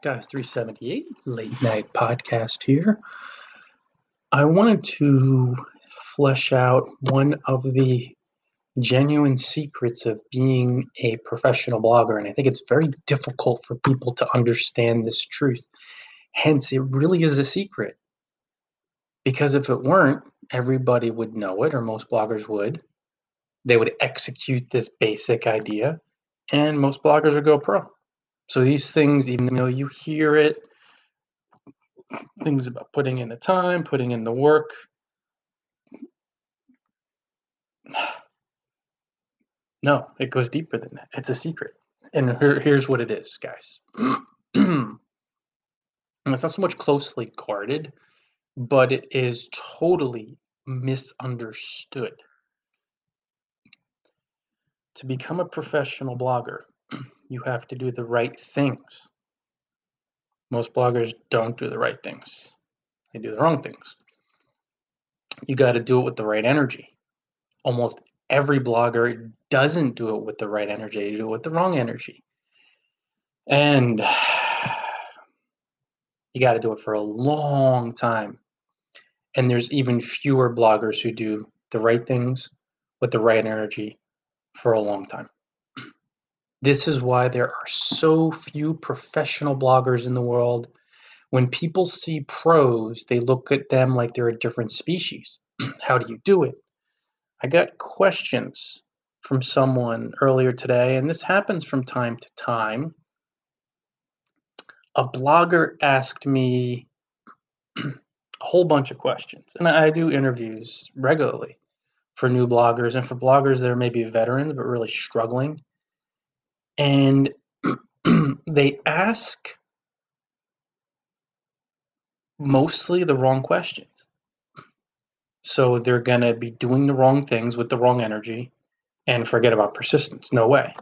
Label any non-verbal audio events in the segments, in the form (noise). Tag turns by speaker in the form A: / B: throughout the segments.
A: Guys 378 late night podcast here. I wanted to flesh out one of the genuine secrets of being a professional blogger, and I think it's very difficult for people to understand this truth. Hence, it really is a secret. Because if it weren't, everybody would know it, or most bloggers would. They would execute this basic idea, and most bloggers would go pro. So these things, even though you hear it, things about putting in the time, putting in the work. No, it goes deeper than that. It's a secret. And here, here's what it is, guys. and (clears throat) it's not so much closely guarded, but it is totally misunderstood. To become a professional blogger, you have to do the right things. Most bloggers don't do the right things, they do the wrong things. You got to do it with the right energy. Almost every blogger doesn't do it with the right energy, they do it with the wrong energy. And (sighs) you got to do it for a long time. And there's even fewer bloggers who do the right things with the right energy for a long time. This is why there are so few professional bloggers in the world. When people see pros, they look at them like they're a different species. (clears throat) How do you do it? I got questions from someone earlier today, and this happens from time to time. A blogger asked me (clears throat) a whole bunch of questions, and I do interviews regularly for new bloggers and for bloggers that are maybe veterans but really struggling and (clears throat) they ask mostly the wrong questions. So they're going to be doing the wrong things with the wrong energy and forget about persistence. No way.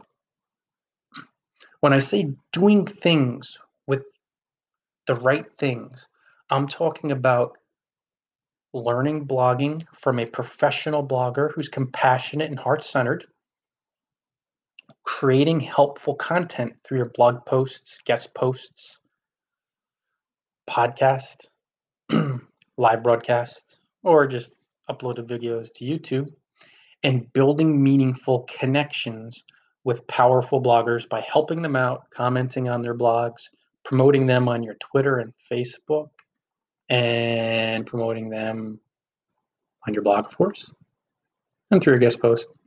A: When I say doing things with the right things, I'm talking about learning blogging from a professional blogger who's compassionate and heart centered creating helpful content through your blog posts, guest posts, podcast, (clears throat) live broadcasts, or just uploaded videos to YouTube, and building meaningful connections with powerful bloggers by helping them out, commenting on their blogs, promoting them on your Twitter and Facebook, and promoting them on your blog, of course, and through your guest posts.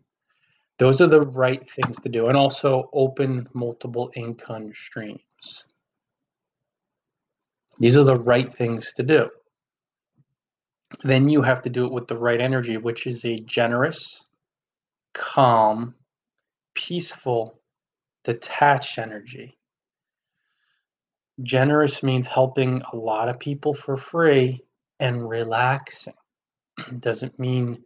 A: Those are the right things to do. And also open multiple income streams. These are the right things to do. Then you have to do it with the right energy, which is a generous, calm, peaceful, detached energy. Generous means helping a lot of people for free and relaxing. (clears throat) Doesn't mean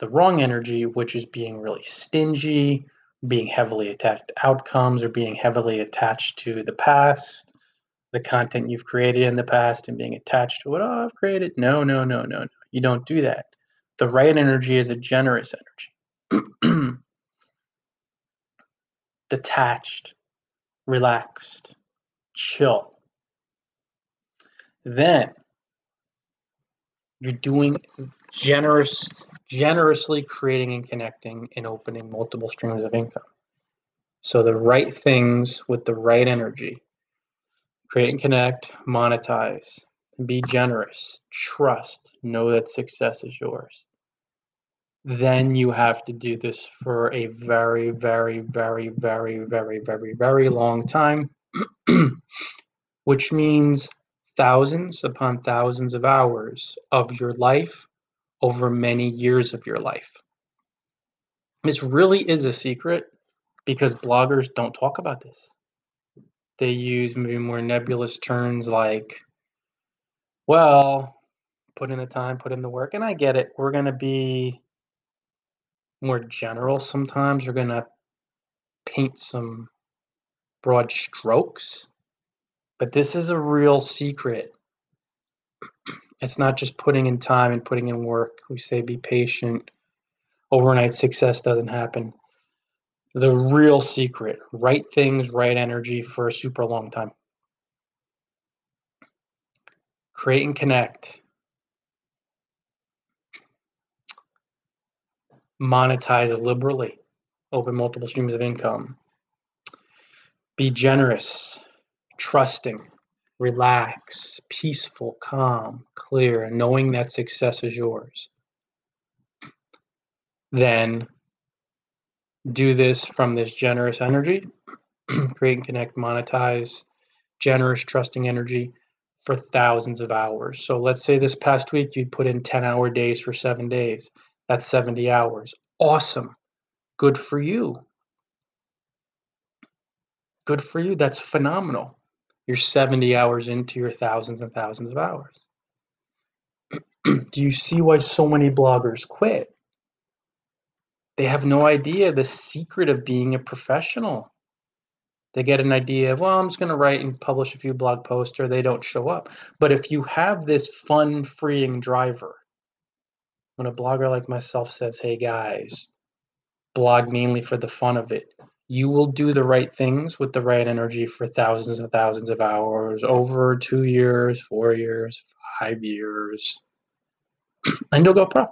A: the wrong energy, which is being really stingy, being heavily attached to outcomes, or being heavily attached to the past, the content you've created in the past, and being attached to what oh, I've created. No, no, no, no, no. You don't do that. The right energy is a generous energy, (clears throat) detached, relaxed, chill. Then you're doing generous generously creating and connecting and opening multiple streams of income. So the right things with the right energy. Create and connect, monetize, be generous, trust, know that success is yours. Then you have to do this for a very, very, very, very, very, very, very long time, (clears throat) which means thousands upon thousands of hours of your life over many years of your life. This really is a secret because bloggers don't talk about this. They use maybe more nebulous terms like, well, put in the time, put in the work. And I get it. We're going to be more general sometimes. We're going to paint some broad strokes. But this is a real secret it's not just putting in time and putting in work. We say be patient. Overnight success doesn't happen. The real secret right things, right energy for a super long time. Create and connect. Monetize liberally. Open multiple streams of income. Be generous, trusting, relax, peaceful, calm, clear, knowing that success is yours. Then do this from this generous energy, (clears throat) create and connect, monetize, generous, trusting energy for thousands of hours. So let's say this past week you put in 10 hour days for seven days. That's 70 hours. Awesome. Good for you. Good for you. That's phenomenal. You're 70 hours into your thousands and thousands of hours. (clears throat) Do you see why so many bloggers quit? They have no idea the secret of being a professional. They get an idea of, well, I'm just going to write and publish a few blog posts, or they don't show up. But if you have this fun, freeing driver, when a blogger like myself says, hey guys, blog mainly for the fun of it, you will do the right things with the right energy for thousands and thousands of hours over two years, four years, five years, (clears throat) and you'll go pro.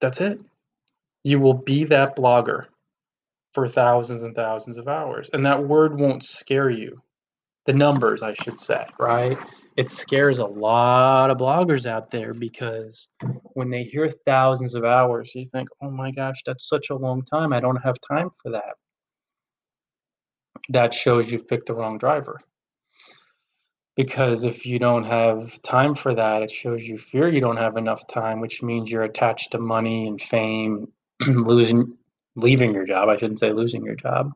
A: That's it. You will be that blogger for thousands and thousands of hours. And that word won't scare you. The numbers, I should say, right? It scares a lot of bloggers out there because when they hear thousands of hours, you think, oh my gosh, that's such a long time. I don't have time for that. That shows you've picked the wrong driver because if you don't have time for that it shows you fear you don't have enough time which means you're attached to money and fame (clears throat) losing leaving your job i shouldn't say losing your job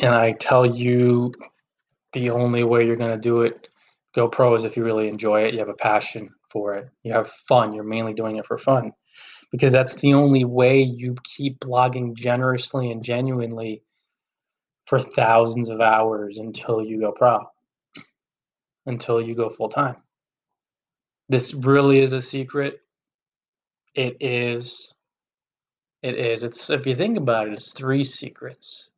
A: and i tell you the only way you're going to do it go pro is if you really enjoy it you have a passion for it you have fun you're mainly doing it for fun because that's the only way you keep blogging generously and genuinely for thousands of hours until you go pro until you go full time. This really is a secret. It is. It is. It's if you think about it, it's three secrets.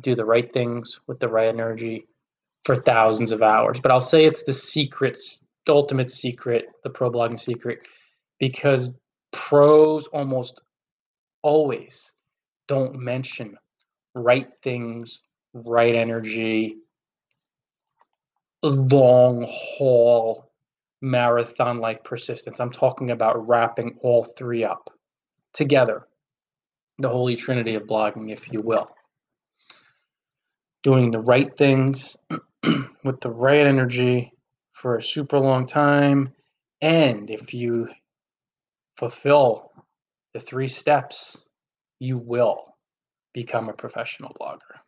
A: Do the right things with the right energy for thousands of hours. But I'll say it's the secrets, the ultimate secret, the pro blogging secret, because pros almost always don't mention right things, right energy, long haul marathon like persistence. I'm talking about wrapping all three up together, the holy trinity of blogging, if you will. Doing the right things (clears throat) with the right energy for a super long time. And if you fulfill the three steps, you will become a professional blogger.